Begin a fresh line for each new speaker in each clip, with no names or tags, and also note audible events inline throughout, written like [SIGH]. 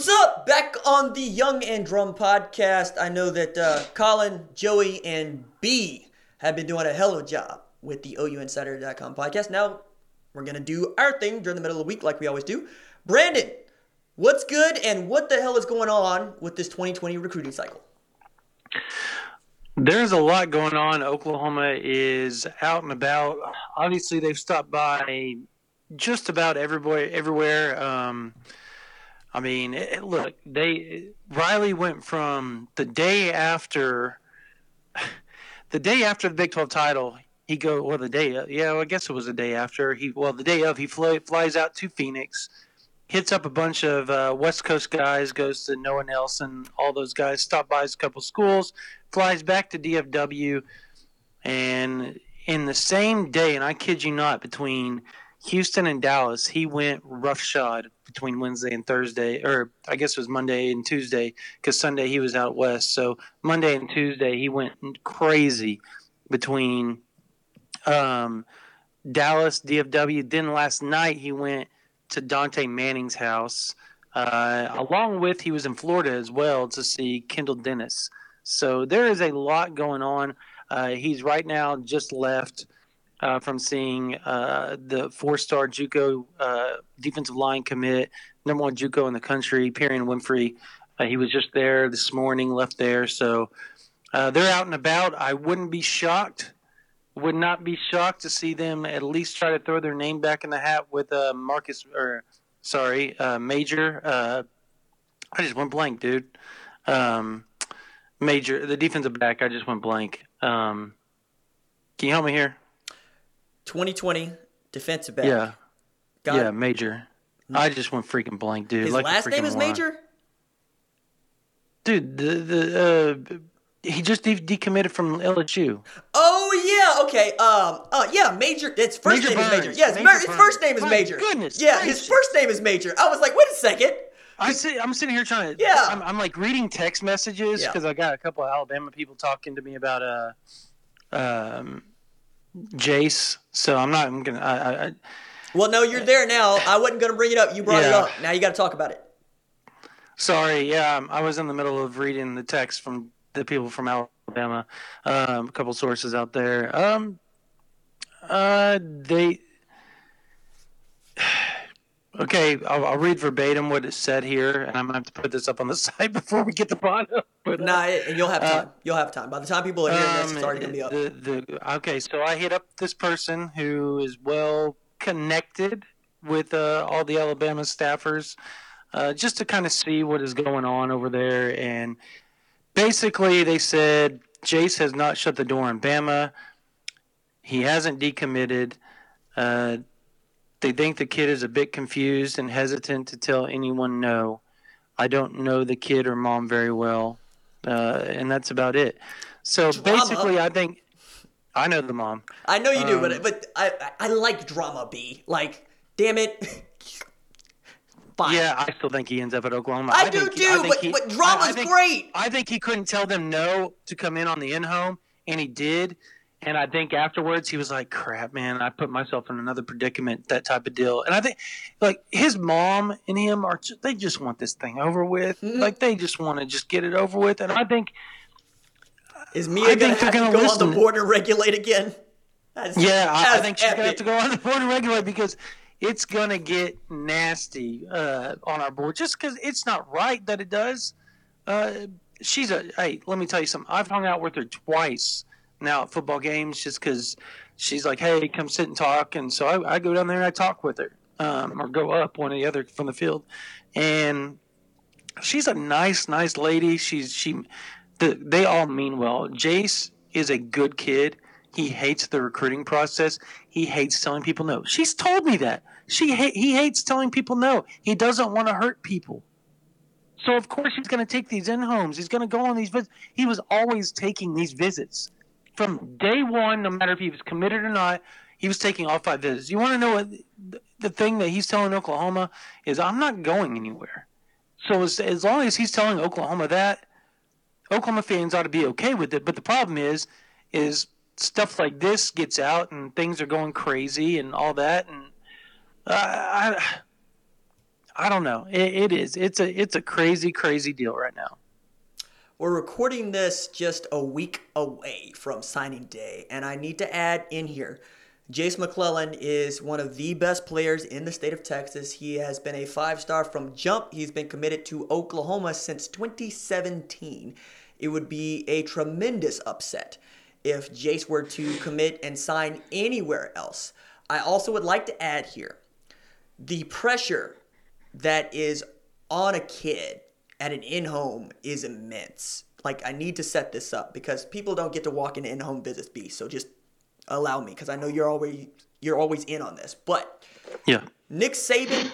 What's up? Back on the Young and Drum podcast. I know that uh, Colin, Joey, and B have been doing a hell of a job with the OUinsider.com podcast. Now we're going to do our thing during the middle of the week like we always do. Brandon, what's good and what the hell is going on with this 2020 recruiting cycle?
There's a lot going on. Oklahoma is out and about. Obviously, they've stopped by just about everywhere. Everywhere. Um, I mean, it, look, they Riley went from the day after the day after the Big 12 title. He go well the day yeah well, I guess it was the day after he well the day of he fly, flies out to Phoenix, hits up a bunch of uh, West Coast guys, goes to Noah Nelson, all those guys, stop by a couple schools, flies back to DFW, and in the same day, and I kid you not, between Houston and Dallas, he went roughshod between Wednesday and Thursday, or I guess it was Monday and Tuesday, because Sunday he was out west. So Monday and Tuesday he went crazy between um, Dallas, DFW. Then last night he went to Dante Manning's house. Uh, along with he was in Florida as well to see Kendall Dennis. So there is a lot going on. Uh, he's right now just left uh, from seeing uh, the four-star JUCO uh, defensive line commit, number one JUCO in the country, Perrion Winfrey. Uh, he was just there this morning, left there, so uh, they're out and about. I wouldn't be shocked, would not be shocked to see them at least try to throw their name back in the hat with uh, Marcus, or sorry, Major. I just went blank, dude. Um, Major, the defensive back. I just went blank. Um, can you help me here?
2020 defensive back.
Yeah. Got yeah, Major. I just went freaking blank, dude.
His
like
last name is Major?
Dude, the the uh, he just de- decommitted from LSU.
Oh yeah, okay. Um, uh, yeah, Major. Its first
Major
name
Burns.
is Major. Yes,
Major
his first name is
My
Major.
goodness
Yeah,
gracious.
his first name is Major. I was like, wait a second.
I sit, I'm sitting here trying to.
Yeah.
I'm, I'm like reading text messages
Yeah.
because I got a couple of Alabama people talking to me about uh, um, Jase. So I'm not. I'm gonna. I, I, I,
Well, no, you're there now. I wasn't to bring it up. You brought it up. Now you got to talk about it.
Sorry, yeah, um, I was in the middle of reading the text from the people from Alabama, um, a couple sources out there. Um, uh, they. Okay, I'll, I'll read verbatim what it said here, and I'm gonna have to put this up on the [LAUGHS] site before we get the bottom. But, uh,
Nah, and you'll have
Uh,
time. you'll have time. By the time people are hearing this, it's already to be up.
The, the, okay, so I hit up this person who is well connected with uh, all the Alabama staffers, uh, just to kind of see what is going on over there. And basically, they said Jase has not shut the door on Bama. He hasn't decommitted. They think the kid is a bit confused and hesitant to tell anyone no. I don't know the kid or mom very well, uh, and that's about it. So
Drama.
basically, I think I know the mom.
I know you do,
um,
but but I I I like drama. B like, damn it. [LAUGHS] Fine.
Yeah, I still think he ends up at Oklahoma.
I, do
think he-
too,
I think
but
he-
but
I-
drama's
I think-
great.
I think he couldn't tell them no to come in on the in home, and he did. And I think afterwards he was like, "Crap, man! I put myself in another predicament." That type of deal. And I think, like his mom and him are they just want this thing over with.
Mhm.
Like they just want to just get it over with. And I think,
Is
I
Mia to
they're
have
gonna
go on the board and regulate again? That's-
yeah, I, I think she's gonna have to go on the board and regulate because it's gonna get nasty uh, on our board. Just because it's not right that it does. Uh, she's a hey. Let me tell you something. I've hung out with her twice now at football games just because she's like, hey, come sit and talk, and so I, I go down there and I talk with her, um, or go up one or the other from the field, and she's a nice, nice lady. She's she, the, they all mean well. Jase is a good kid. He hates the recruiting process. He hates telling people no. She's told me that. She ha- he hates telling people no. He doesn't want to hurt people. So of course he's going to take these in homes. He's going to go on these visits. He was always taking these visits from day one, no matter if he was committed or not. He was taking all five visits. You want to know what the thing that he's telling Oklahoma is? I'm not going anywhere. So as, as long as he's telling Oklahoma that, Oklahoma fans ought to be okay with it. But the problem is, is stuff like this gets out and things are going crazy and all that. And uh, I, I don't know. It, it is. It's a it's a crazy crazy deal right now.
We're recording this just a week away from signing day, and I need to add in here. Jase McClellan is one of the best players in the state of Texas. He has been a five star from jump. He's been committed to Oklahoma since 2017. It would be a tremendous upset if Jase were to commit and sign anywhere else. I also would like to add here the pressure that is on a kid at an in home is immense. Like, I need to set this up because people don't get to walk in in home visits, B. So just allow me because I know you're always you're always in on this. But
yeah,
Nick Saban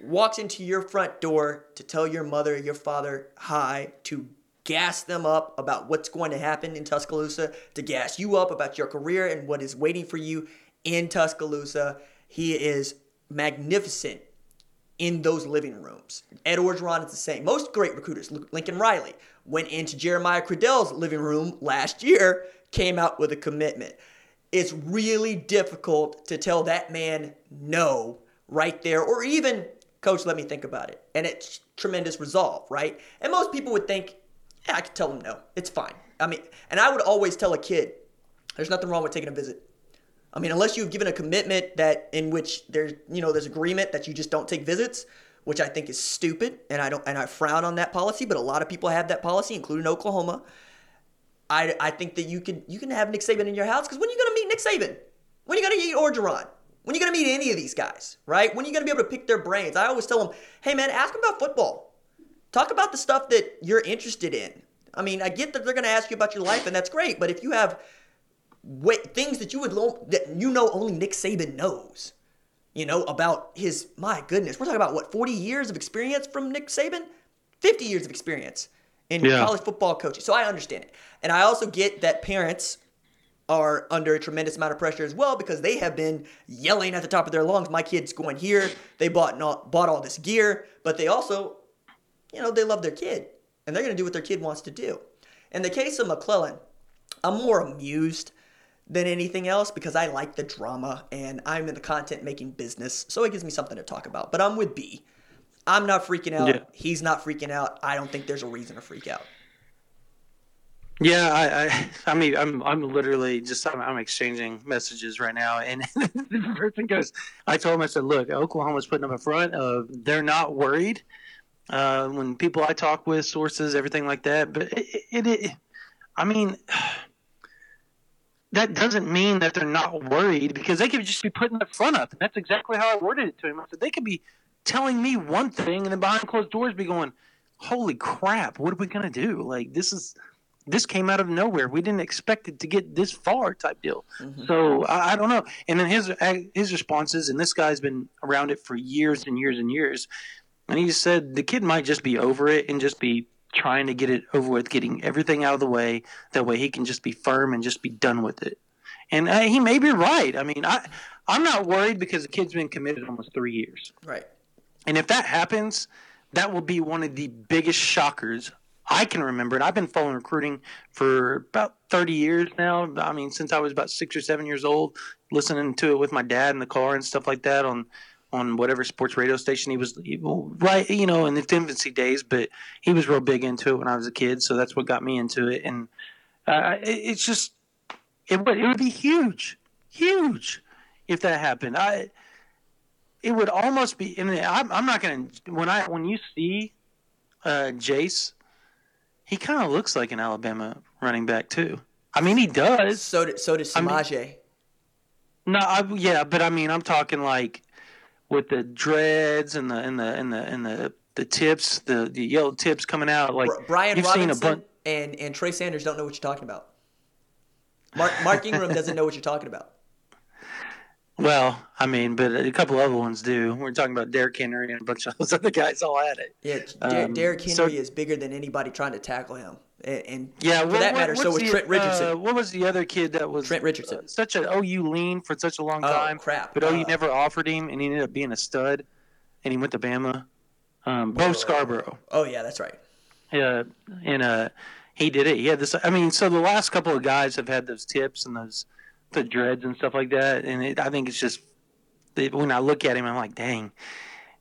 walks into your front door to tell your mother, your father hi, to gas them up about what's going to happen in Tuscaloosa, to gas you up about your career and what is waiting for you in Tuscaloosa. He is magnificent in those living rooms. Ed Orgeron is the same. Most great recruiters, Lincoln Riley, went into Jeremiah Criddell's living room last year, came out with a commitment. It's really difficult to tell that man no right there, or even, coach, let me think about it. And it's tremendous resolve, right? And most people would think, yeah, I could tell him no. It's fine. I mean, and I would always tell a kid, there's nothing wrong with taking a visit. I mean, unless you've given a commitment that in which there's you know there's agreement that you just don't take visits, which I think is stupid, and I don't and I frown on that policy. But a lot of people have that policy, including Oklahoma. I, I think that you can you can have Nick Saban in your house because when are you gonna meet Nick Saban? When are you gonna meet Orgeron? When are you gonna meet any of these guys? Right? When are you gonna be able to pick their brains? I always tell them, hey man, ask them about football. Talk about the stuff that you're interested in. I mean, I get that they're gonna ask you about your life, and that's great. But if you have Things that you would that you know only Nick Saban knows. You know about his my goodness. We're talking about what 40 years of experience from Nick Saban, 50 years of experience in yeah. college football coaching. So I understand it, and I also get that parents are under a tremendous amount of pressure as well because they have been yelling at the top of their lungs. My kid's going here. They bought not, bought all this gear, but they also, you know, they love their kid and they're going to do what their kid wants to do. In the case of McClellan, I'm more amused than anything else because I like the drama and I'm in the content making business, so it gives me something to talk about. But I'm with B. I'm not freaking out. Yeah. He's not freaking out. I don't think there's a reason to freak out.
Yeah, I, I, I mean, I'm, I'm literally just, I'm, I'm exchanging messages right now, and [LAUGHS] the person goes, I told him, I said, look, Oklahoma's putting up a front of they're not worried. Uh, when people I talk with, sources, everything like that, but it, it, it I mean that doesn't mean that they're not worried because they could just be putting the front up. And that's exactly how I worded it to him. I said, they could be telling me one thing and then behind closed doors be going, holy crap, what are we going to do? Like, this is. This came out of nowhere. We didn't expect it to get this far, type deal. Mm-hmm. So I, I, don't know. And then his his responses, and this guy's been around it for years and years and years, and he said the kid might just be over it and just be trying to get it over with, getting everything out of the way. That way he can just be firm and just be done with it. And uh, he may be right. I mean, I I'm not worried because the kid's been committed almost three years.
Right.
And if that happens, that will be one of the biggest shockers I can remember. And I've been following recruiting for about 30 years now. I mean, since I was about six or seven years old, listening to it with my dad in the car and stuff like that on on whatever sports radio station he was right you know in its infancy days but he was real big into it when i was a kid so that's what got me into it. And uh, it, it's just it would it would be huge huge if that happened. I it would almost be and i'm, I'm not gonna when i when you see uh, jase he kind of looks like an alabama running back too. I mean he does.
So did, so does Samaje. I mean,
no, I, yeah, but I mean, I'm talking like with the dreads and the and the and the and the the tips, the the yellow tips coming out. Like
Brian you've Robinson seen a bun- and and Trey Sanders don't know what you're talking about. Mark Mark Ingram doesn't know what you're talking about.
Well, I mean, but a couple other ones do. We're talking about Derrick Henry and a bunch of those [LAUGHS] other guys all at it.
Yeah, Der- um, Derrick Henry so, is bigger than anybody trying to tackle him. And, and yeah, for what, that matter, so was the, Trent Richardson.
Uh, what was the other kid that was
Trent Richardson? Uh,
such an OU lean for such a long oh, time.
crap!
But uh, OU never offered him, and he ended up being a stud. And he went to Bama. Um, Bo Scarborough.
Oh yeah, that's right.
Yeah, and uh, he did it. He had this. I mean, so the last couple of guys have had those tips and those the dreads and stuff like that, and it, I think it's just when I look at him, I'm like, dang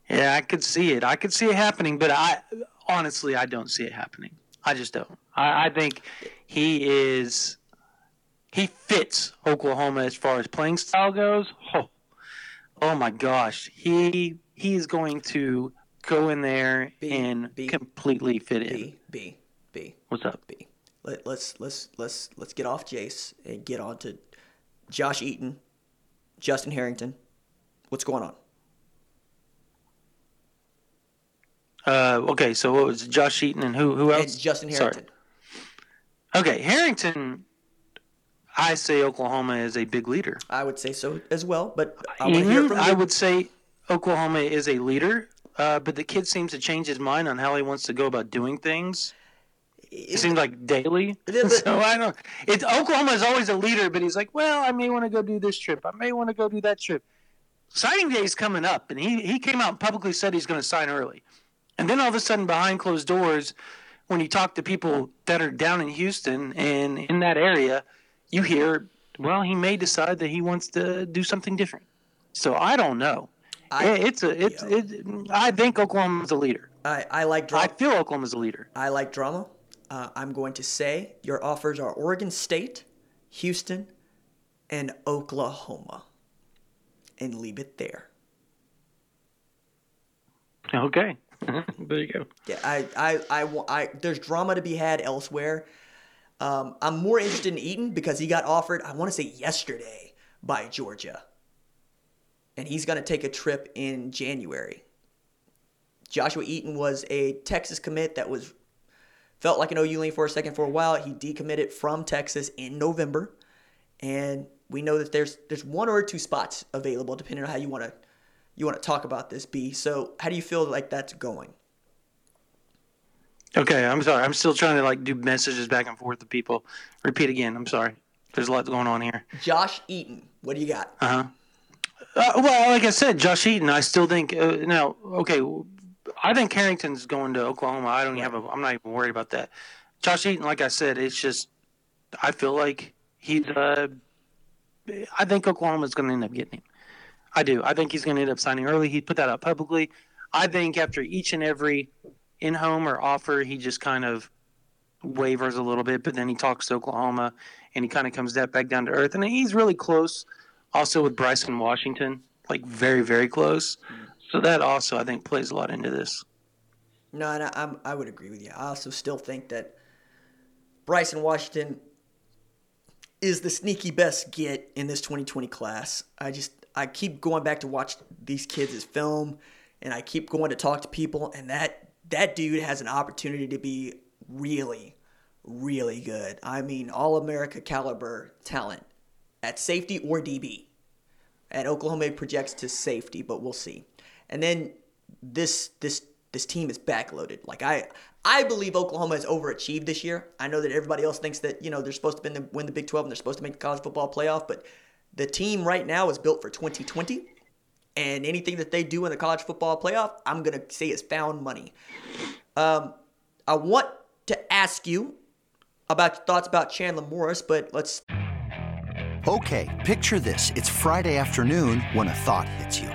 Yeah, I could see it. I could see it happening, but I honestly I don't see it happening. I just don't. I, I think he is he fits Oklahoma as far as playing style goes. Oh, oh my gosh, he he's going to go in there
B,
and
B,
completely fit in.
B B B
What's up?
B. Let, let's let's let's let's get off Jase and get on to Josh Eaton, Justin Harrington. What's going on?
Uh, okay, so what was it? Josh Eaton and who who
And
else?
Justin
Sorry.
Harrington.
Okay, Harrington. I say Oklahoma is a big leader.
I would say so as well, but I want to hear
Mhm,
from
I would say Oklahoma is a leader, uh, but the kid seems to change his mind on how he wants to go about doing things. It seems like daily. [LAUGHS]
But-
so I don't. It's Oklahoma is always a leader, but he's like, well, I may want to go do this trip. I may want to go do that trip. Signing day is coming up, and he he came out and publicly said he's going to sign early, and then all of a sudden, behind closed doors, when you talk to people that are down in Houston and in that area, you hear, well, he may decide that he wants to do something different. So I don't know.
I-
it's a it's it, I think Oklahoma's a leader.
I, I like
I
drama.
feel Oklahoma's a leader.
I like drama. Uh, I'm going to say your offers are Oregon State, Houston, and Oklahoma, and leave it there.
Okay, [LAUGHS] there you go.
Yeah, I, I, I, wa- I, there's drama to be had elsewhere. Um, I'm more interested in Eaton because he got offered, I want to say yesterday, by Georgia. And he's going to take a trip in January. Joshua Eaton was a Texas commit that was felt like an OU lean for a second for a while. He decommitted from Texas in November, and we know that there's there's one or two spots available depending on how you want to you want to talk about this. B. So how do you feel like that's going?
Okay, I'm sorry. I'm still trying to like do messages back and forth to people. Repeat again. I'm sorry. There's a lot going on here.
Josh Eaton, what do you got?
Uh, huh. well, like I said, Josh Eaton. I still think uh, now. Okay, I think Carrington's going to Oklahoma. I don't have a. I'm not even worried about that. Josh Eaton, like I said, it's just. I feel like he's. Uh, I think Oklahoma's going to end up getting him. I do. I think he's going to end up signing early. He put that out publicly. I think after each and every in-home or offer, he just kind of wavers a little bit, but then he talks to Oklahoma and he kind of comes that back down to earth. And he's really close also with Bryson Washington, like very, very close. So that also, I think, plays a lot into this.
No, and I, I'm, would agree with you. I also still think that Bryson Washington is the sneaky best get in this 2020 class. I just I keep going back to watch these kids' film, and I keep going to talk to people, and that that dude has an opportunity to be really, really good. I mean, all America caliber talent at safety or DB. At Oklahoma it projects to safety, but we'll see. And then this this this team is backloaded. Like I I believe Oklahoma has overachieved this year. I know that everybody else thinks that you know they're supposed to win the, win the Big 12 and they're supposed to make the college football playoff, but the team right now is built for 2020. And anything that they do in the college football playoff, I'm gonna say is found money. Um, I want to ask you about your thoughts about Chandler Morris, but let's
Okay, picture this. It's Friday afternoon when a thought hits you.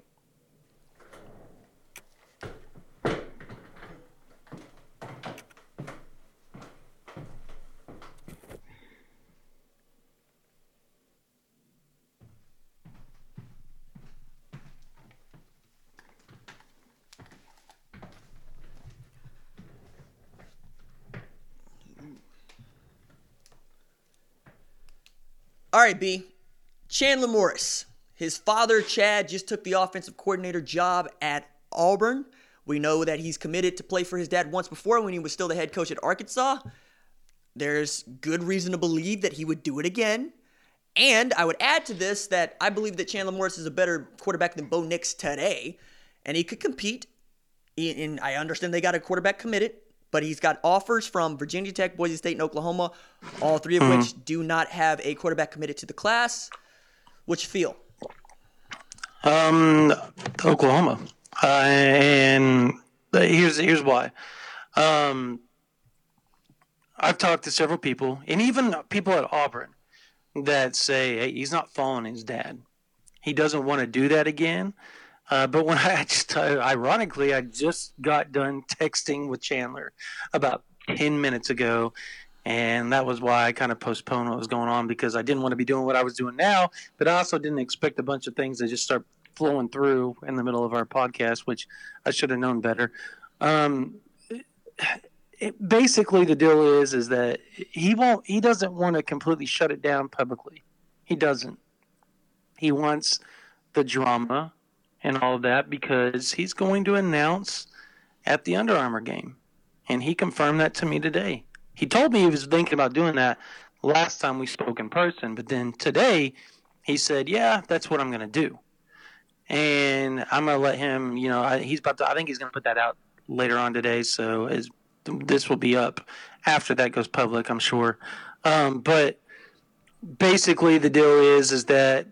All right, B. Chandler Morris. His father, Chad, just took the offensive coordinator job at Auburn. We know that he's committed to play for his dad once before when he was still the head coach at Arkansas. There's good reason to believe that he would do it again. And I would add to this that I believe that Chandler Morris is a better quarterback than Bo Nix today, and he could compete. And I understand they got a quarterback committed but he's got offers from Virginia Tech, Boise State, and Oklahoma, all three of
Mm-hmm.
which do not have a quarterback committed to the class. What you feel?
Um, Oklahoma, uh, and here's here's why. Um, I've talked to several people, and even people at Auburn, that say, "Hey, he's not following his dad. He doesn't want to do that again." Uh, but when [LAUGHS] I just, uh, ironically, I just got done texting with Chandler about ten minutes ago, and that was why I kind of postponed what was going on because I didn't want to be doing what I was doing now, but I also didn't expect a bunch of things to just start flowing through in the middle of our podcast, which I should have known better. Um, it, basically, the deal is is that he won't. He doesn't want to completely shut it down publicly. He doesn't. He wants the drama and all of that because he's going to announce at the Under Armour game, and he confirmed that to me today. He told me he was thinking about doing that last time we spoke in person, but then today he said, "Yeah, that's what I'm going to do." And I'm going to let him. You know, I, he's about to. I think he's going to put that out later on today. So as this will be up after that goes public, I'm sure. Um, but basically, the deal is is that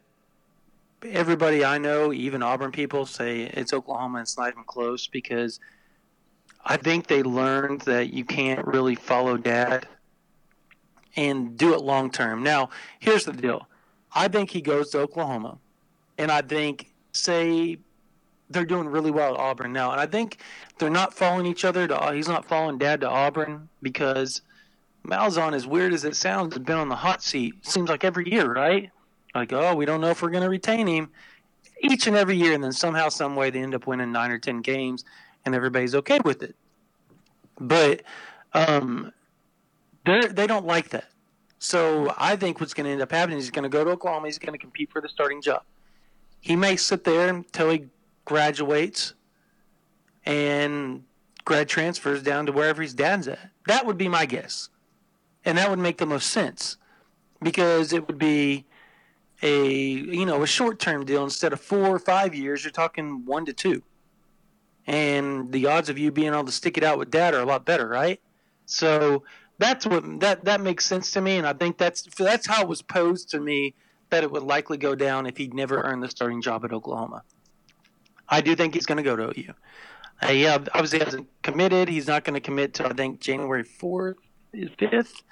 everybody I know, even Auburn people, say it's Oklahoma. It's not even close because I think they learned that you can't really follow dad and do it long term. Now, here's the deal. I think he goes to Oklahoma, and I think say they're doing really well at Auburn now, and I think they're not following each other. To he's not following dad to Auburn because Malzahn, as weird as it sounds, has been on the hot seat. Seems like every year, right? Like, oh, we don't know if we're going to retain him each and every year, and then somehow, some way, they end up winning nine or ten games, and everybody's okay with it. But um, they don't like that. So I think what's going to end up happening is he's going to go to Oklahoma. He's going to compete for the starting job. He may sit there until he graduates and grad transfers down to wherever his dad's at. That would be my guess. And that would make the most sense because it would be a you know a short term deal instead of four or five years. You're talking one to two, and the odds of you being able to stick it out with dad are a lot better, right? So that's what that that makes sense to me, and I think that's that's how it was posed to me that it would likely go down if he'd never earned the starting job at Oklahoma. I do think he's going to go to OU. Uh, yeah, obviously hasn't committed. He's not going to commit to I think January fourth, fifth,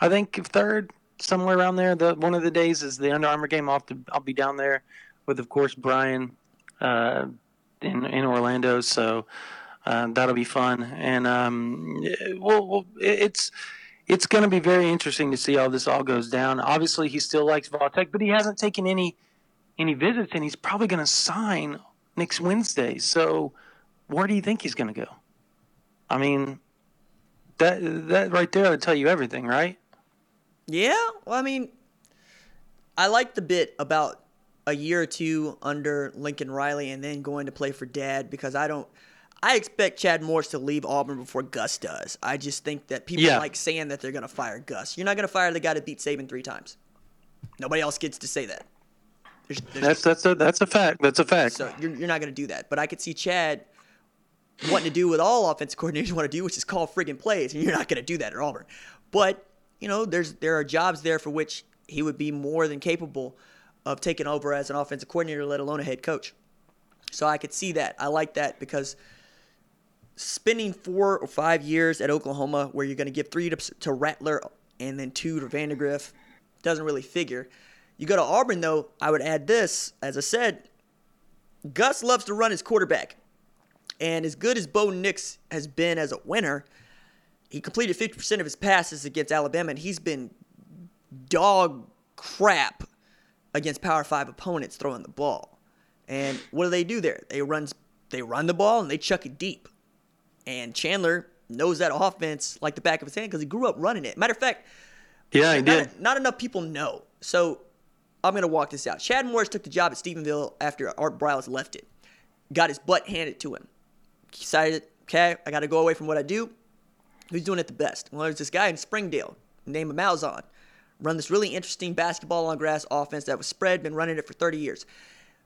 I think third, somewhere around there. The one of the days is the Under Armour game. I'll, to, I'll be down there with, of course, Brian uh, in in Orlando. So uh, that'll be fun, and um, it's it's going to be very interesting to see how this all goes down. Obviously, he still likes Va Tech, but he hasn't taken any any visits, and he's probably going to sign next Wednesday. So where do you think he's going to go? I mean, that that right there would tell you everything, right?
Yeah, well, I mean, I like the bit about a year or two under Lincoln Riley and then going to play for Dad because I don't. I expect Chad Morris to leave Auburn before Gus does. I just think that people
Yeah.
like saying that they're going to fire Gus. You're not going to fire the guy that beat Saban three times. Nobody else gets to say that. There's, there's
That's that's a that's a fact. That's a fact.
so you're, you're not going to do that. But I could see Chad wanting to do what all offensive coordinators [LAUGHS] want to do, which is call friggin' plays, and you're not going to do that at Auburn. But you know, there's there are jobs there for which he would be more than capable of taking over as an offensive coordinator, let alone a head coach. So I could see that. I like that because spending four or five years at Oklahoma, where you're going to give three to, to Rattler and then two to Vandergriff, doesn't really figure. You go to Auburn, though, I would add this. As I said, Gus loves to run his quarterback. And as good as Bo Nix has been as a winner, he completed 50% of his passes against Alabama, and he's been dog crap against Power Five opponents throwing the ball. And what do they do there? They run they run the ball and they chuck it deep. And Chandler knows that offense like the back of his hand because he grew up running it. Matter of fact,
yeah, he
not,
did.
not enough people know. So I'm going to walk this out. Chad Morris took the job at Stephenville after Art Briles left it. Got his butt handed to him. He Decided, okay, I got to go away from what I do. Who's doing it the best? Well, there's this guy in Springdale named Malzahn. Run this really interesting basketball on grass offense that was spread, been running it for 30 years.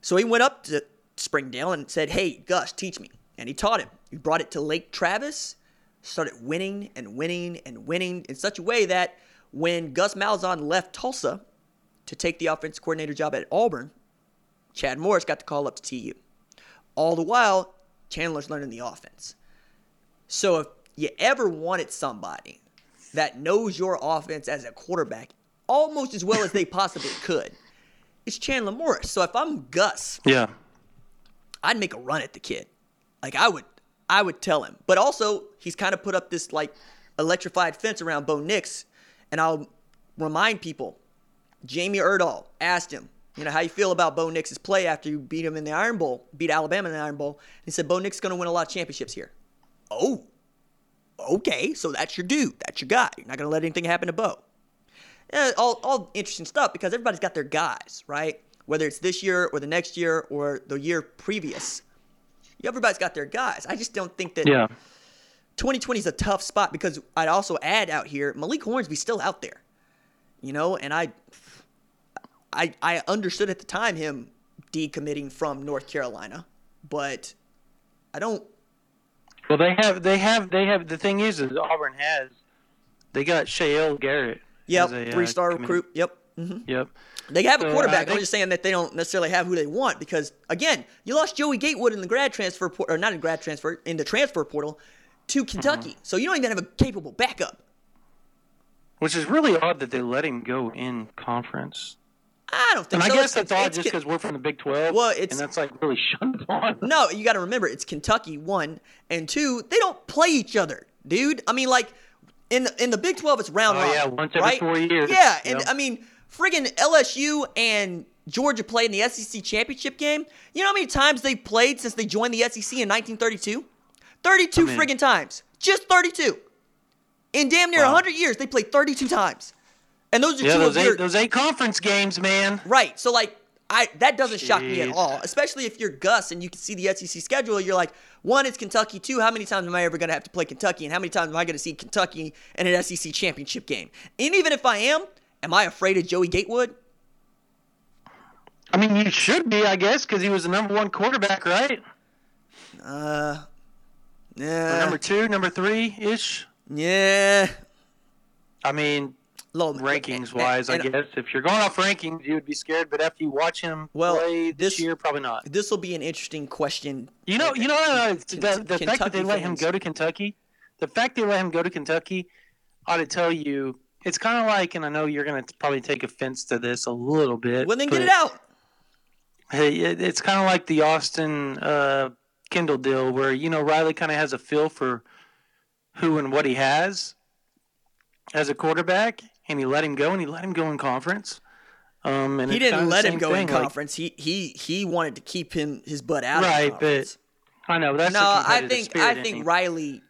So he went up to Springdale and said, hey, Gus, teach me. And he taught him. He brought it to Lake Travis, started winning and winning and winning in such a way that when Gus Malzahn left Tulsa to take the offensive coordinator job at Auburn, Chad Morris got the call up to TU. All the while, Chandler's learning the offense. So if you ever wanted somebody that knows your offense as a quarterback almost as well as they possibly could, it's Chandler Morris. So if I'm Gus,
Yeah.
I'd make a run at the kid. Like I would, I would tell him. But also, he's kind of put up this like electrified fence around Bo Nix, and I'll remind people. Jamie Erdahl asked him, you know, how you feel about Bo Nix's play after you beat him in the Iron Bowl, beat Alabama in the Iron Bowl. He said Bo Nix is going to win a lot of championships here. Oh, okay, so that's your dude, that's your guy. You're not going to let anything happen to Bo. Yeah, all, all interesting stuff because everybody's got their guys, right? Whether it's this year or the next year or the year previous. Everybody's got their guys. I just don't think that
Yeah.
2020 is a tough spot because I'd also add out here Malik Hornsby's still out there, you know, and I, I, I understood at the time him decommitting from North Carolina, but I don't.
Well, they have, they have, they have. The thing is, is Auburn has, they got Chayil Garnett.
Yep,
a, uh,
three star
committee-
recruit. Yep. hmm
Yep.
They have a
So, I
quarterback. I'm just saying that they don't necessarily have who they want because again, you lost Joey Gatewood in the grad transfer por- or not in grad transfer in the transfer portal to Kentucky,
Mm-hmm.
so you don't even have a capable backup.
Which is really odd that they let him go in conference.
I don't think
And
so.
I guess
It's-
that's odd just because we're from the Big 12.
Well, it's-
and that's like really [LAUGHS] shunned on.
No, you got to remember it's Kentucky one and two. They don't play each other, dude. I mean, like in the, in the Big Twelve, it's round
Oh, yeah, once every
right?
four years.
Yeah, and
Yep.
I mean, friggin' LSU and Georgia played in the SEC championship game. You know how many times they played since they joined the SEC in 1932? 32
I mean-
friggin' times, just 32. In damn near
Wow.
100 years, they played 32 times, and those are
Yeah,
two
those
of your
eight, those eight conference games, man.
Right. So like I that doesn't shock me at all. Especially if you're Gus and you can see the SEC schedule, you're like, one, it's Kentucky. Two, how many times am I ever gonna have to play Kentucky? And how many times am I gonna see Kentucky in an SEC championship game? And even if I am, am I afraid of Joey Gatewood?
I mean, you should be, I guess, because he was the number one quarterback, right?
Uh
Or
yeah.
number two, number three ish.
yeah.
I mean,
Low
rankings wise, I
and-
guess if you're going off rankings, you would be scared. But after you watch him
Well,
play this,
this-
year, probably not.
This will be an interesting question.
You know, you know, uh, the, the fact that
Kentucky
they let him go to Kentucky, the fact they let him go to Kentucky, ought to tell you. It's kind of like, and I know you're going to probably take offense to this a little bit.
Well then get it out.
Hey, it, it's kind of like the Austin uh, Kendall deal, where you know Riley kind of has a feel for who and what he has as a quarterback, and he let him go, and he let him go in conference. Um, and
He didn't let him go in
thing, like-
conference. he he he wanted to keep him his butt out
Right,
of
but. I know that's
no, I think I think. Riley,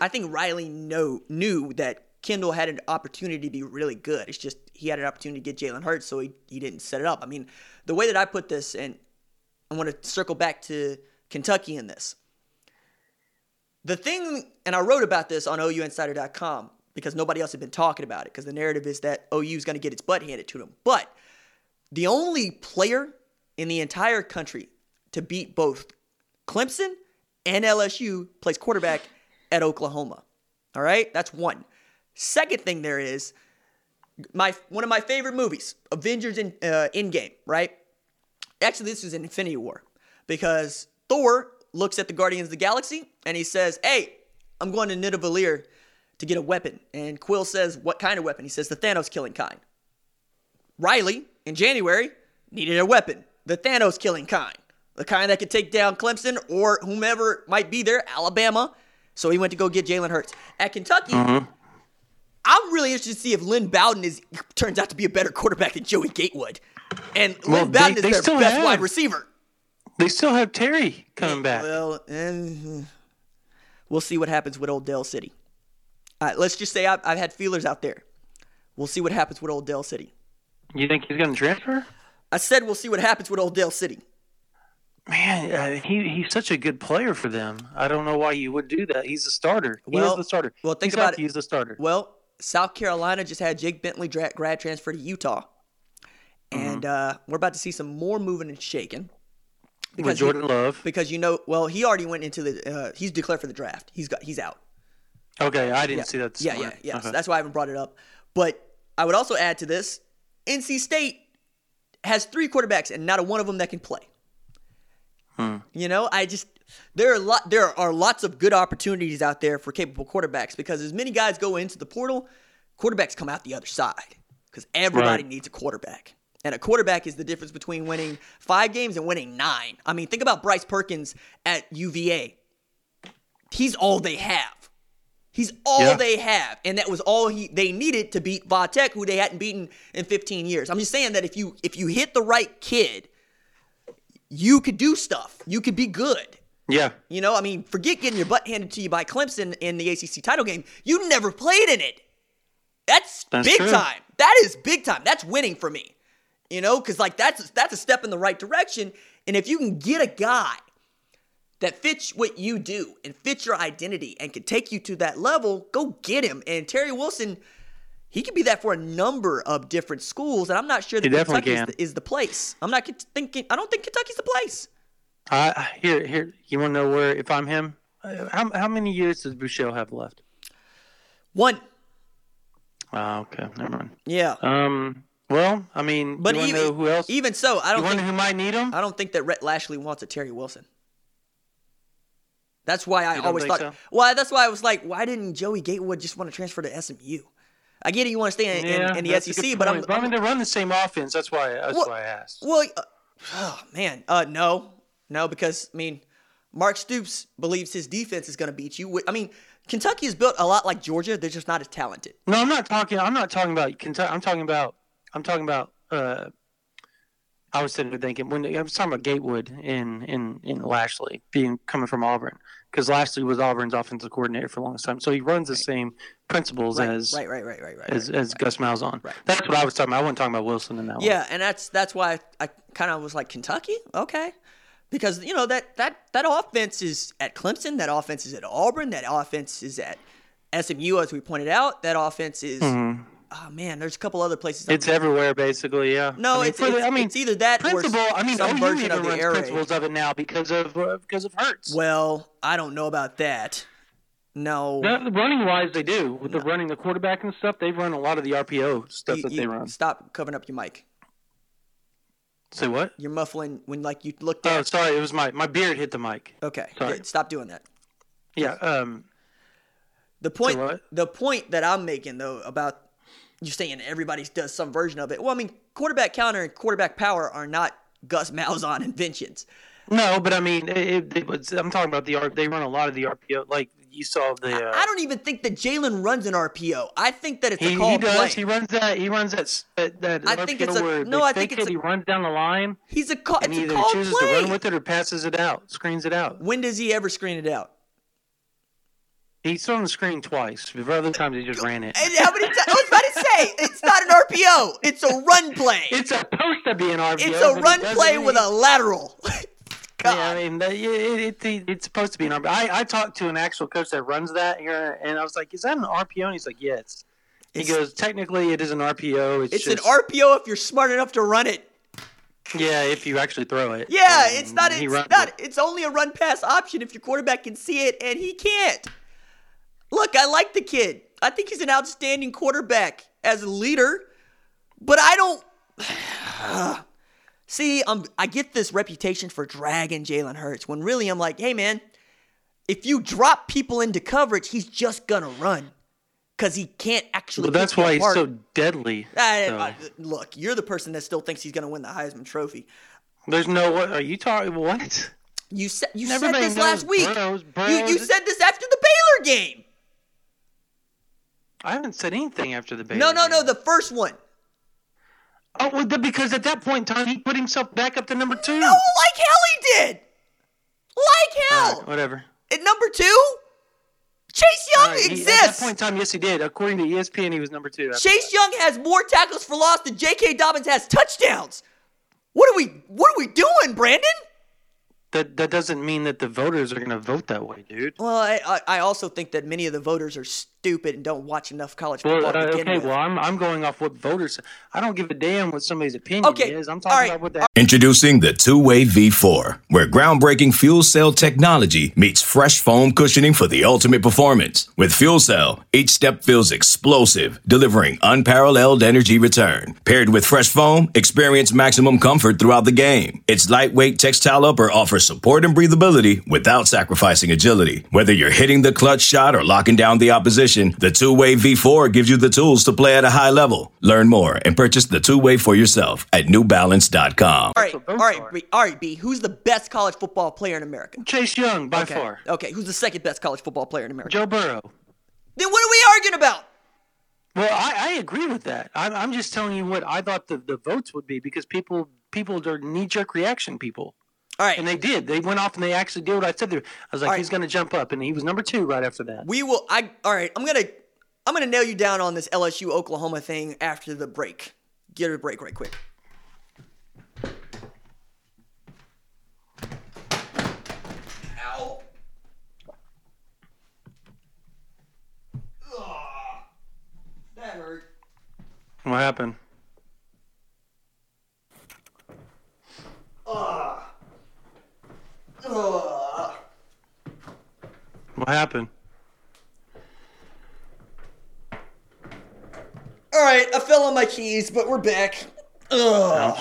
I think Riley know knew that Kendall had an opportunity to be really good. It's just he had an opportunity to get Jalen Hurts, so he, he didn't set it up. I mean, the way that I put this, and I want to circle back to Kentucky in this. The thing, and I wrote about this on OUinsider.com because nobody else had been talking about it because the narrative is that OU is going to get its butt handed to them. But the only player in the entire country to beat both Clemson and LSU plays quarterback [SIGHS] at Oklahoma. All right, that's one. Second thing there is my one of my favorite movies, Avengers in uh, Endgame. Right? Actually, this is in Infinity War because Thor looks at the Guardians of the Galaxy and he says, "Hey, I'm going to Nidavellir to get a weapon." And Quill says, "What kind of weapon?" He says, "The Thanos killing kind." Riley in January needed a weapon, the Thanos killing kind, the kind that could take down Clemson or whomever might be there, Alabama. So he went to go get Jalen Hurts. At Kentucky, I'm really interested to see if Lynn Bowden is turns out to be a better quarterback than Joey Gatewood. And
Well,
Lynn Bowden
they-
is
they
their best
have-
wide receiver.
They still have Terry coming back.
Well, eh, we'll see what happens with Old Dell City. Right, let's just say I've, I've had feelers out there. We'll see what happens with Old Dell City.
You think he's going to transfer?
I said we'll see what happens with Old Dell City.
Man, uh, he he's such a good player for them. I don't know why you would do that. He's a starter. He
Well-
is the starter.
well, think
he's
about it.
He's the starter.
Well, South Carolina just had Jake Bentley dra- grad transfer to Utah, and uh, we're about to see some more moving and shaking.
With
you-
Jordan Love.
because you know, well, he already went into the. Uh, he's declared for the draft. He's got. He's out.
Okay, I didn't
Yeah.
see that. This
yeah,
morning.
yeah, yeah.
Okay.
So that's why I haven't brought it up. But I would also add to this: NC State has three quarterbacks, and not a one of them that can play.
Hmm.
You know, I just there are a lot there are lots of good opportunities out there for capable quarterbacks because as many guys go into the portal, quarterbacks come out the other side because everybody
Right.
needs a quarterback. And a quarterback is the difference between winning five games and winning nine. I mean, think about Bryce Perkins at UVA. He's all they have. He's all
Yeah.
they have, and that was all he they needed to beat Va Tech, who they hadn't beaten in 15 years. I'm just saying that if you if you hit the right kid, you could do stuff. You could be good.
Yeah.
You know, I mean, forget getting your butt handed to you by Clemson in the ACC title game. You never played in it. That's,
That's
big
true.
time. That is big time. That's winning for me. You know, because like that's that's a step in the right direction. And if you can get a guy that fits what you do and fits your identity and can take you to that level, go get him. And Terry Wilson, he could be that for a number of different schools. And I'm not sure that Kentucky is the, is the place. I'm not thinking. I don't think Kentucky's the place.
I here here. You want to know where? If I'm him, uh, how how many years does Boucher have left?
One.
Oh, okay, never mind.
Yeah.
Um. Well, I mean,
But
you
even
know who else?
even so, I don't
want
think
who might need him?
I don't think that Rhett Lashlee wants a Terry Wilson. That's why I always thought.
so?
Why? That's why I was like, why didn't Joey Gatewood just want to transfer to SMU? I get it, you want to stay in, in, in the SEC, but I'm.
I mean, they run the same offense. That's why. That's
Well-
why I asked.
well, uh, oh man, uh, no, no, because I mean, Mark Stoops believes his defense is going to beat you. I mean, Kentucky is built a lot like Georgia; they're just not as talented.
No, I'm not talking. I'm not talking about Kentucky. I'm talking about. I'm talking about. Uh, I was sitting there thinking when I was talking about Gatewood in in in Lashlee being coming from Auburn because Lashlee was Auburn's offensive coordinator for a long time, so he runs the same principles
Right,
as
right, right, right, right, right.
as,
right,
as
right.
Gus Malzahn.
Right.
That's what I was talking about. I wasn't talking about Wilson in that one.
Yeah, and that's that's why I, I kind of was like Kentucky, okay, because you know that that that offense is at Clemson, that offense is at Auburn, that offense is at SMU, as we pointed out. That offense is mm-hmm. Oh man, there's a couple other places. I'm-.
It's everywhere, basically. Yeah.
No,
I mean,
it's-
for the- I mean,
it's either that or
principle. I mean,
some
OU
version of the
runs principles of it now because of uh, because of Hurts.
well, I don't know about that. No, no
running wise, they do with the running the quarterback and stuff. They run a lot of the RPO stuff
You-
that
you-
they run.
stop covering up your mic.
Say what?
You're muffling when like you look
Oh, sorry, it was my my beard hit the mic.
okay,
sorry.
stop doing that.
Yeah. Um.
The point, the point that I'm making though about you saying everybody does some version of it. Well, I mean, quarterback counter and quarterback power are not Gus Malzahn [LAUGHS] inventions.
No, but I mean, it, it, was, I'm talking about the R. They run a lot of the RPO. Like you saw the. Uh,
I don't even think that Jalen runs an RPO. I think that it's
he,
a call
he does.
play.
He runs that. He runs that. That,
I
RPO
think it's a- no, I think it's
it,
a-
he runs down the line
He's a call.
and
It's
he
a
either
call
chooses
play.
to run with it or passes it out, screens it out.
when does he ever screen it out?
He's on the screen twice. The other times he just ran it.
And how many times? I was about to say it's not an RPO. It's a run play. [LAUGHS]
It's supposed to be an RPO.
It's a run play with a lateral. God. [LAUGHS]
Yeah, I mean, it, it, it's supposed to be an RPO. I, I talked to an actual coach that runs that here, and I was like, "Is that an RPO?" And he's like, "Yeah." It's, he goes, "Technically, it is an RPO. It's,
It's
just,
an RPO if you're smart enough to run it.
Yeah, if you actually throw it.
Yeah,
Um,
it's not. It's not.
it.
It's only a run pass option if your quarterback can see it and he can't. Look, I like the kid. I think he's an outstanding quarterback as a leader, but I don't. [SIGHS] See, I'm, I get this reputation for dragging Jalen Hurts when really I'm like, hey man, if you drop people into coverage, he's just gonna run because he can't actually.
Well, that's why he's so deadly.
I-
so.
I- look, you're the person that still thinks he's gonna win the Heisman Trophy.
There's no what are you talking? What?
You said you said this last week.
Burrows,
You, you said this after the Baylor game.
I haven't said anything after the Baylor
No, no, no, the first one.
Oh, well, because at that point in time, he put himself back up to number two.
No, like hell he did. Like hell.
right, whatever.
At number two, Chase Young
right, he- at that point in time, yes, he did. According to ESPN, he was number two.
Chase Young has more tackles for loss than J.K. Dobbins has touchdowns. What are we? What are we doing, Brandon?
That that doesn't mean that the voters are going to vote that way, dude.
Well, I, I- also think that many of the voters are stupid and don't watch enough college football. to
uh, okay,
with.
well, I'm I'm going off what voters. I don't give a damn what somebody's opinion
Okay,
is. I'm talking
right,
about what the
Introducing the two way V4, where groundbreaking fuel cell technology meets fresh foam cushioning for the ultimate performance. With Fuel Cell, each step feels explosive, delivering unparalleled energy return. Paired with fresh foam, experience maximum comfort throughout the game. Its lightweight textile upper offers support and breathability without sacrificing agility. Whether you're hitting the clutch shot or locking down the opposition, the two way V4 gives you the tools to play at a high level. Learn more and purchase the two way for yourself at newbalance.com.
all right,
what
all
votes
right,
are.
B, all right, B. Who's the best college football player in America?
Chase Young by
Okay.
far.
Okay, who's the second best college football player in America?
Joe Burrow.
Then what are we arguing about?
Well, I, I agree with that. I'm, I'm just telling you what I thought the, the votes would be because people people are knee jerk reaction people,
All right,
and they did. They went off and they actually did what I said. There, I was like,
All right.
he's going to jump up, and he was number two right after that.
we will. I all right. I'm gonna I'm gonna nail you down on this LSU Oklahoma thing after the break. Get a break right quick. Ow. Ugh. That hurt.
What happened?
Ugh.
What happened?
All right, I fell on my keys, but we're back. Ugh.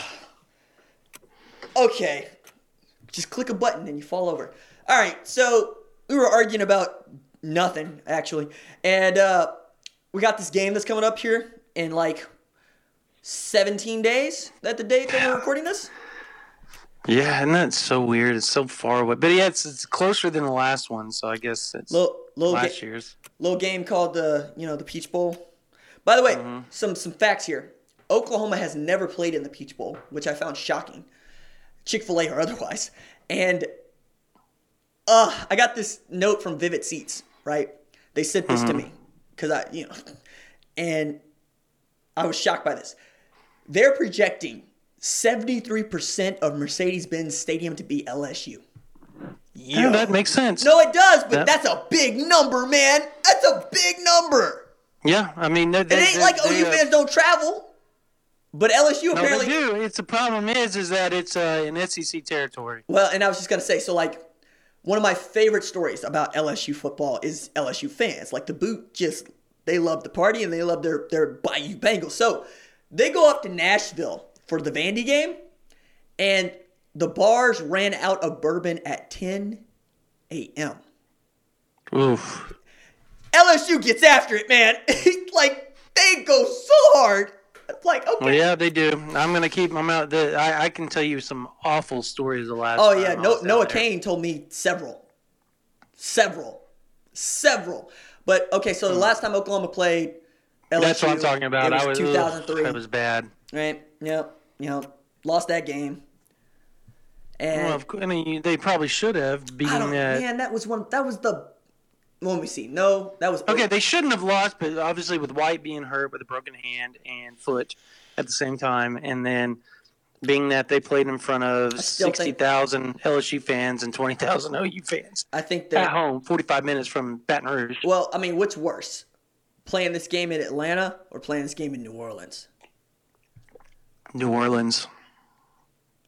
Okay. Just click a button and you fall over. All right, so we were arguing about nothing, actually. And uh, we got this game that's coming up here in like 17 days. That the date that we're recording this?
Yeah, and that's so weird. It's so far away, but yeah, it's, it's closer than the last one. So I guess it's
Little, little, ga-
last year's.
little game called the, you know, the Peach Bowl. By the way, some some facts here. Oklahoma has never played in the Peach Bowl, which I found shocking. Chick Fil A or [LAUGHS] otherwise. And uh, I got this note from Vivid Seats. Right? They sent this to me because I, you know, and I was shocked by this. They're projecting 73% of Mercedes-Benz Stadium to be LSU.
Yeah, that makes sense.
No, it does, but
Yeah.
that's a big number, man. That's a big number.
Yeah, I mean, they,
It ain't like OU fans don't travel, but LSU
No,
apparently.
they do. It's the problem is, is that it's uh, in SEC territory.
Well, and I was just gonna say, so like, one of my favorite stories about LSU football is LSU fans. Like the boot, just they love the party and they love their their Bayou Bengals. So they go up to Nashville for the Vandy game, and the bars ran out of bourbon at 10 a.m.
Oof.
LSU gets after it, man. [LAUGHS] like they go so hard. Like okay.
Well, yeah, they do. I'm gonna keep my mouth. The, I, I can tell you some awful stories the last.
Oh yeah, no, Noah. Kane told me several, several, several. But okay, so the last time Oklahoma played, LSU,
Hmm. That's what I'm talking about.
It was
I was
2003.
Ugh, that was bad.
right? Yep. You know, lost that game. And
Well, of course, I mean, they probably should have
I
beaten that.
man, that was one. That was the. Let me see. No, that was
Okay, they shouldn't have lost, but obviously with White being hurt with a broken hand and foot at the same time, and then being that they played in front of sixty thousand LSU fans and twenty thousand OU fans
I think
at
that.
home, forty-five minutes from Baton Rouge.
Well, I mean, what's worse, playing this game in Atlanta or playing this game in New Orleans?
New Orleans,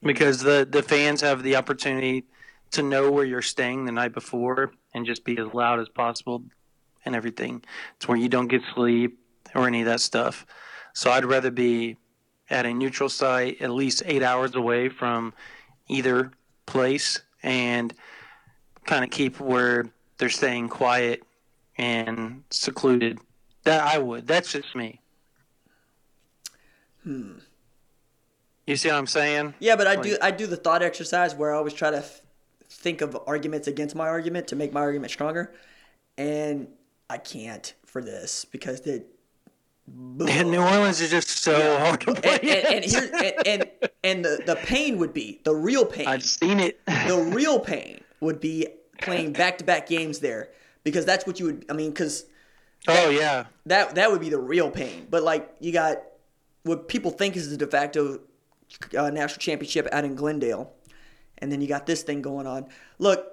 because the the fans have the opportunity to know where you're staying the night before and just be as loud as possible and everything. It's where you don't get sleep or any of that stuff. So I'd rather be at a neutral site, at least eight hours away from either place, and kind of keep where they're staying quiet and secluded. That I would. That's just me. Hmm. You see what I'm saying?
Yeah, but I do I do the thought exercise where I always try to f- think of arguments against my argument to make my argument stronger, and I can't for this because the
And New Orleans is just so hard to play.
and and, and, here, and, and and the the pain would be the real pain.
I've seen it.
the [LAUGHS] real pain would be playing back to back games there because that's what you would. I mean, because
oh yeah,
that that would be the real pain. But like you got what people think is the de facto uh, national championship out in Glendale, and then you got this thing going on. Look,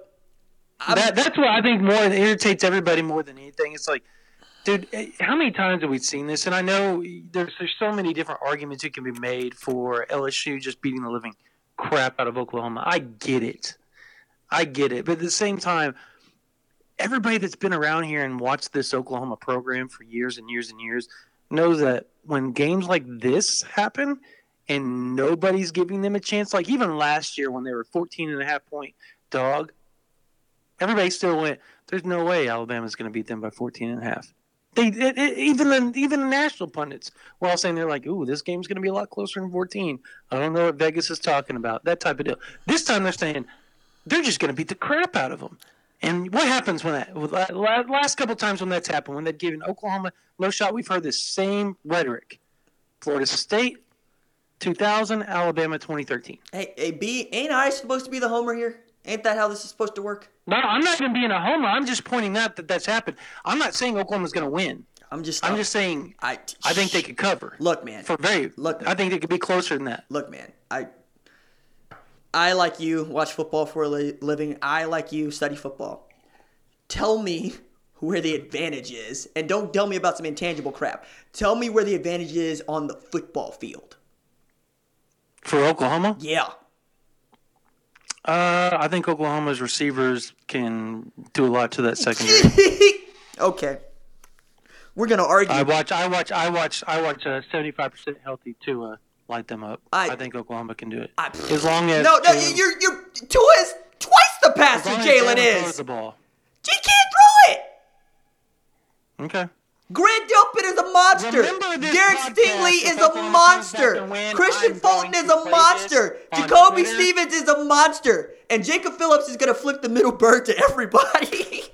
that, that's what I think more irritates everybody more than anything. It's like, dude. eh, How many times have we seen this? And I know there's there's so many different arguments that can be made for LSU just beating the living crap out of Oklahoma. I get it, I get it, but at the same time, everybody that's been around here and watched this Oklahoma program for years and years and years knows that when games like this happen and nobody's giving them a chance, like even last year when they were 14 and a half point dog, everybody still went, there's no way Alabama's going to beat them by 14 and a half. They it, it, even the, even the national pundits were all saying they're like, "Ooh, this game's going to be a lot closer than 14." I don't know what Vegas is talking about. That type of deal. This time they're saying they're just going to beat the crap out of them. And what happens when that? Last couple times when that's happened, when they've given Oklahoma no shot, we've heard the same rhetoric. Florida State, 2000, Alabama, 2013.
Hey, hey, B, ain't I supposed to be the homer here? Ain't that how this is supposed to work?
No, I'm not even being a homer. I'm just pointing out that that's happened. I'm not saying Oklahoma's going to win.
I'm just.
I'm just saying
I.
I think they could cover.
Look, man.
For very
Look,
I think they could be closer than that.
Look, man. I. I like you watch football for a li- living. I like you study football. Tell me where the advantage is, and don't tell me about some intangible crap. Tell me where the advantage is on the football field.
For Oklahoma,
Yeah.
uh, I think Oklahoma's receivers can do a lot to that secondary. [LAUGHS]
okay. We're gonna argue.
I watch, I watch, I watch, I watch uh, 75% healthy to uh, light them up.
I-
I, think Oklahoma can do it.
I-
as long as
no, no,
Jalen-
you're you're twice twice the
as
passer Jalen is.
the ball.
He can't throw it.
Okay.
Grant Delpit is a monster. Derek Stingley is a
Oklahoma comes back
monster. Kristian
I'm
Fulton is a monster. Jacoby
Twitter.
Stevens is a monster. And Jacob Phillips is going to flip the middle bird to everybody. [LAUGHS]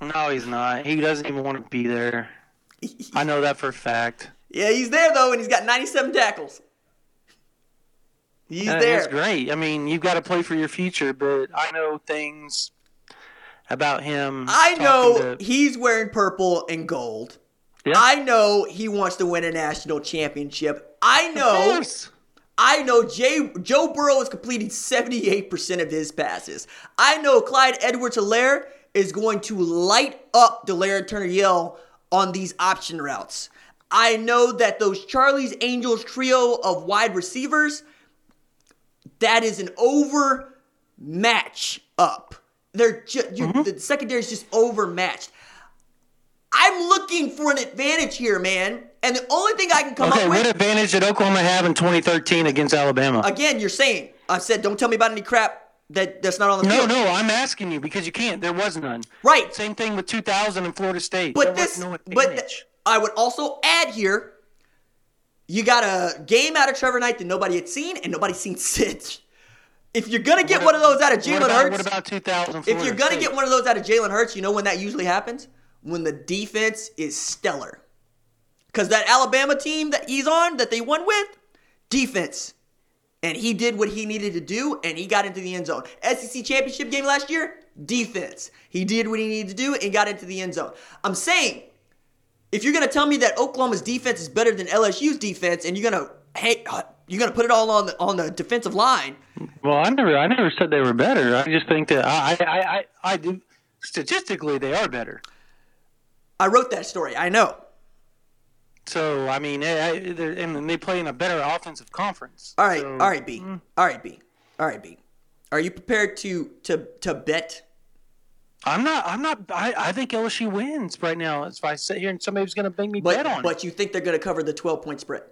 No, he's not. He doesn't even want to be there. I know that for a fact.
yeah, he's there, though, and he's got 97 tackles. He's
Uh,
there.
That's great. I mean, you've got to play for your future, but I know things about him.
I know
to-
he's wearing purple and gold.
Yeah.
I know he wants to win a national championship. I know. I know Jay, Joe Burrow is completing 78% of his passes. I know Clyde Edwards Helaire is going to light up Delarrin Turner Yell on these option routes. I know that those Charlie's Angels trio of wide receivers, that is an over match up. They're just mm-hmm. the secondary is just overmatched. I'm looking for an advantage here, man. And the only thing I can come
Okay,
up with Okay,
what advantage did Oklahoma have in 2013 against Alabama?
again, you're saying I said don't tell me about any crap that that's not on the
no,
field.
no, no, I'm asking you because you can't. There was none.
Right.
Same thing with 2000 in Florida State.
But
there
this,
no
but th- I would also add here, you got a game out of Trevor Knight that nobody had seen and nobody's seen [LAUGHS] since. If you're gonna get
What
one of those out of Jalen Hurts,
What about 2000?
if you're gonna get one of those out of Jalen Hurts, you know when that usually happens? When the defense is stellar. Because that Alabama team that he's on, that they won with, defense. And he did what he needed to do, and he got into the end zone. SEC championship game last year, defense. He did what he needed to do and got into the end zone. I'm saying, if you're gonna tell me that Oklahoma's defense is better than LSU's defense, and you're gonna hey, uh, you're gonna put it all on the on the defensive line,
Well, I never, I never said they were better. I just think that I, I, I, I, do. Statistically, they are better.
I wrote that story. I know.
So I mean, eh, I, and they play in a better offensive conference.
All right,
So-
all right, B. All right, B. All right, B. Are you prepared to to to bet?
I'm not. I'm not. I, I think LSU wins right now. If I sit here and somebody's going to make me
But
bet on
but
it,
you think they're going to cover the 12 point spread?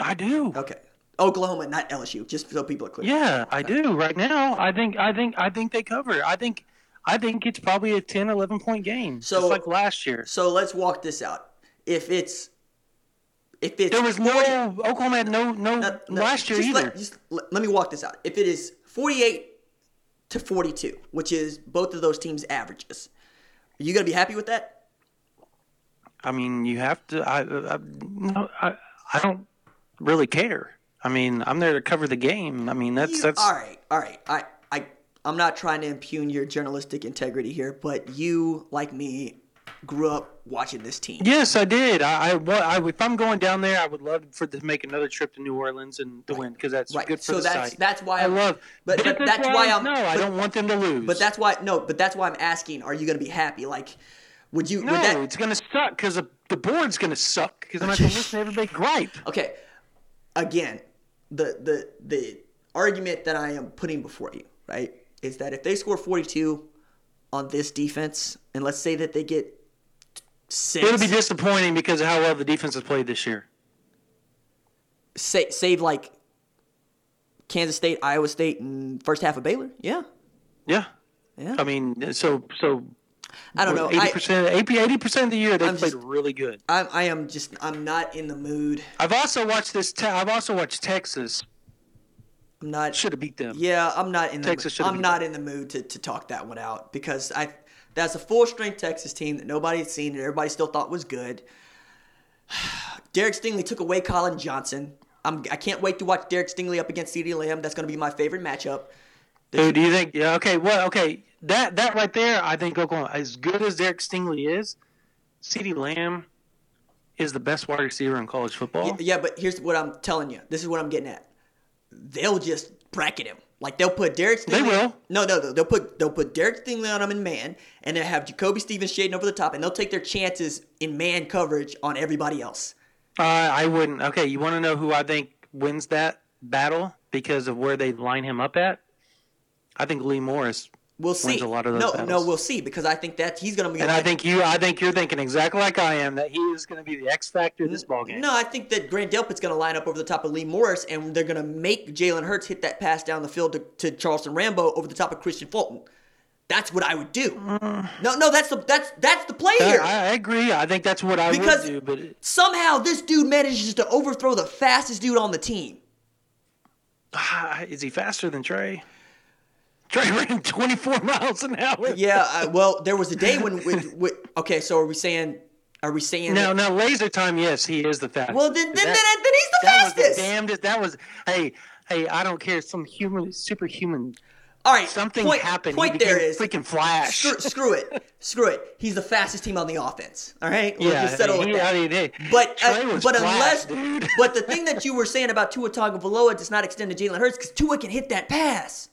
I do.
Okay. Oklahoma, not LSU, just so people are clear.
Yeah, I do. Right now, I think. I think. I think they cover. I think. I think it's probably a 10, 11 point game,
So-
just like last year.
So let's walk this out. If it's if it's
There was
40
no Oklahoma had no no,
no, no,
last year either.
Let, just let, let me walk this out. If it is 48 to 42, which is both of those teams' averages, are you going to be happy with that?
I mean, you have to. I, I, no, I, I don't really care. I mean, I'm there to cover the game. I mean, that's
You-
that's.
all right, all right. I, I, I'm not trying to impugn your journalistic integrity here, but you, like me, grew up watching this team.
Yes, I did. I, I, well, I, if I'm going down there, I would love for to make another trip to New Orleans and to win because that's
Right.
good for
So
the
that's
site.
that's why
I
I'm,
love.
But, but that's why I'm.
no. I don't want them to lose.
But that's why no. But that's why I'm asking. Are you going to be happy? Like, Would you?
No,
would that,
it's going to suck because the, the board's going to suck because I'm not going to listen to everybody gripe.
okay. Again, the the the argument that I am putting before you, right, is that if they score 42 on this defense, and let's say that they get six,
It'll be disappointing because of how well the defense has played this year.
Save, save like Kansas State, Iowa State, and first half of Baylor. Yeah,
Yeah.
yeah.
I mean, so so
I don't know.
Eighty
I,
percent, eighty percent of the year they
I'm
played
just-
really good.
I'm, I am just. I'm not in the mood.
I've also watched this. Te- I've also watched Texas.
I'm not.
Should have beat them.
Yeah, I'm not in the.
Texas should've
I'm not in the mood to, to talk that one out because I. That's a full strength Texas team that nobody had seen and everybody still thought was good. [SIGHS] Derek Stingley took away Collin Johnson. I'm, I can't wait to watch Derek Stingley up against CeeDee Lamb. That's going to be my favorite matchup.
Dude, do you think? Yeah. Okay. Well. Okay. That that right there, I think Oklahoma, as good as Derek Stingley is, CeeDee Lamb is the best wide receiver in college football.
Yeah, but here's what I'm telling you. This is what I'm getting at. They'll just bracket him. Like they'll put Derek Stingley.
They will.
No, no, no. They'll put they'll put Derek Stingley on him in man, and they'll have Jacoby Stevens shading over the top, and they'll take their chances in man coverage on everybody else.
Uh, I wouldn't. Okay. You want to know who I think wins that battle because of where they line him up at? I think Lee Morris.
We'll see.
A lot of those
no, no, we'll see because I think that he's going to be.
And I think you. I think you're thinking exactly like I am that he is going to be the X factor this ball game.
No, I think that Grant Delpit's going to line up over the top of Lee Morris, and they're going to make Jalen Hurts hit that pass down the field to, to Charleston Rambo over the top of Kristian Fulton. That's what I would do. Mm. No, no, that's the that's that's the play
I,
here.
I agree. I think that's what I
Because-
would do. But it-
Somehow this dude manages to overthrow the fastest dude on the team. [SIGHS]
is he faster than Trey? Trey ran 24 miles an hour.
Yeah, uh, well, there was a day when, with, with okay, so are we saying are we saying
No,
that,
now, laser time. Yes, he is the fastest.
Well, then then, then,
That-
then he's the
that was
fastest.
the damnedest. That was. Hey, hey. I don't care. Some human, superhuman.
All right,
Something
point,
happened.
Point
he
there
freaking Flash.
screw, screw it, screw it. He's the fastest team on the offense. All right, we'll
yeah,
just settle
he,
with that.
I mean, hey,
But uh,
was
but
Flash,
unless
dude.
but the thing that you were saying about Tua Tagovailoa does not extend to Jalen Hurts because Tua can hit that pass.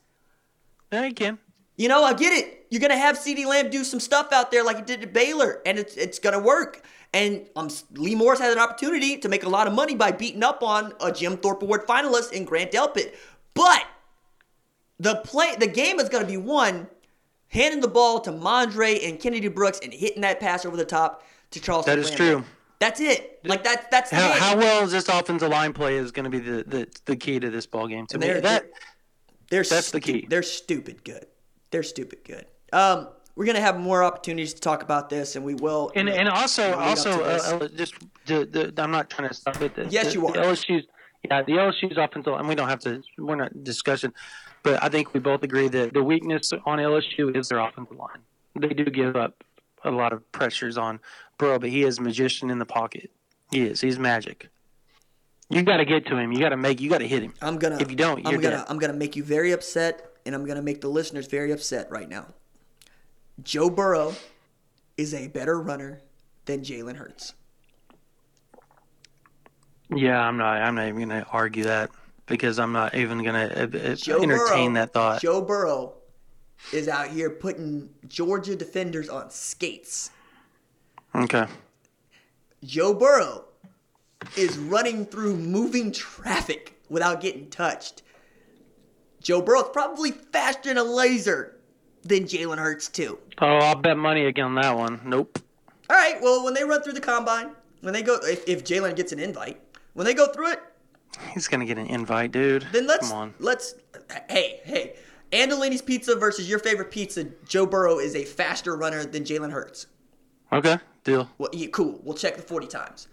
Yeah, he can.
You know, I get it. You're gonna have CeeDee Lamb do some stuff out there like he did at Baylor, and it's it's gonna work. And um, Lee Morris has an opportunity to make a lot of money by beating up on a Jim Thorpe Award finalist in Grant Delpit. But the play, the game is gonna be won handing the ball to Mondre and Kennedy Brooks and hitting that pass over the top to Charles.
That is
Rambo.
true.
That's it. Like that. That's
How,
game.
how well is this offensive line play is going to be the, the, the key to this ball game. To me,
They're-
that
They're
That's the key.
They're stupid good. They're stupid good. Um, we're gonna have more opportunities to talk about this, and we will.
and and also also uh, uh, just the, the, I'm not trying to stop it. The,
Yes,
the,
you are.
The LSU's yeah, the LSU's offensive, and we don't have to. We're not discussing, but I think we both agree that the weakness on LSU is their offensive line. They do give up a lot of pressures on Burrow, but he is a magician in the pocket. He is. He's magic. You got to get to him. You got to make. You got to hit him.
I'm gonna.
if you don't,
I'm gonna.
dead.
I'm gonna make you very upset, and I'm gonna make the listeners very upset right now. Joe Burrow is a better runner than Jalen Hurts.
Yeah, I'm not. I'm not even going to argue that because I'm not even going to uh, uh,
Joe
entertain
Burrow,
that thought.
Joe Burrow is out here putting Georgia defenders on skates.
okay.
Joe Burrow is running through moving traffic without getting touched. Joe Burrow's probably faster than a laser than Jalen Hurts too.
Oh, I'll bet money again on that one. Nope.
All right, well when they run through the combine, when they go, if, if Jalen gets an invite, when they go through it,
He's gonna get an invite, dude.
then let's
come on.
let's hey hey, Andolini's Pizza versus your favorite pizza. Joe Burrow is a faster runner than Jalen Hurts.
Okay, deal.
Well, yeah, cool. We'll check the 40 times.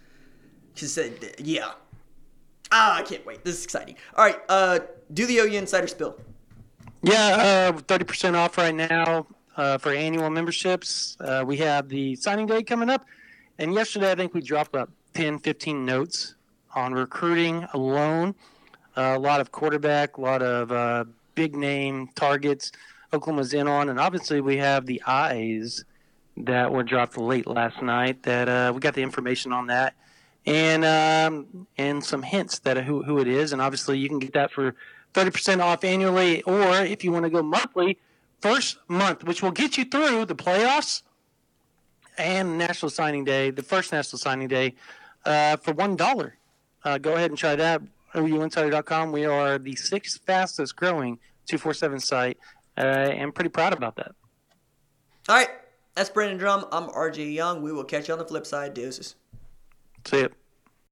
She said, yeah. Ah, I can't wait. This is exciting. All right, uh, do the OU Insider spill.
Yeah, uh, thirty percent off right now uh, for annual memberships. Uh, we have the signing day coming up, and yesterday I think we dropped about 10, 15 notes on recruiting alone. Uh, a lot of quarterback, a lot of uh, big name targets. Oklahoma's in on, and obviously we have the eyes that were dropped late last night. That uh, we got the information on that, and um, and some hints that who who it is, and obviously you can get that for thirty percent off annually, or if you want to go monthly, first month, which will get you through the playoffs and National Signing Day, the first National Signing Day, uh, for one dollar. Uh, go ahead and try that. OUinsider.com. We are the sixth fastest growing 247 site, uh, and pretty proud about that.
All right, that's Brandon Drumm. I'm RJ Young. We will catch you on the flip side. Deuces.
See you.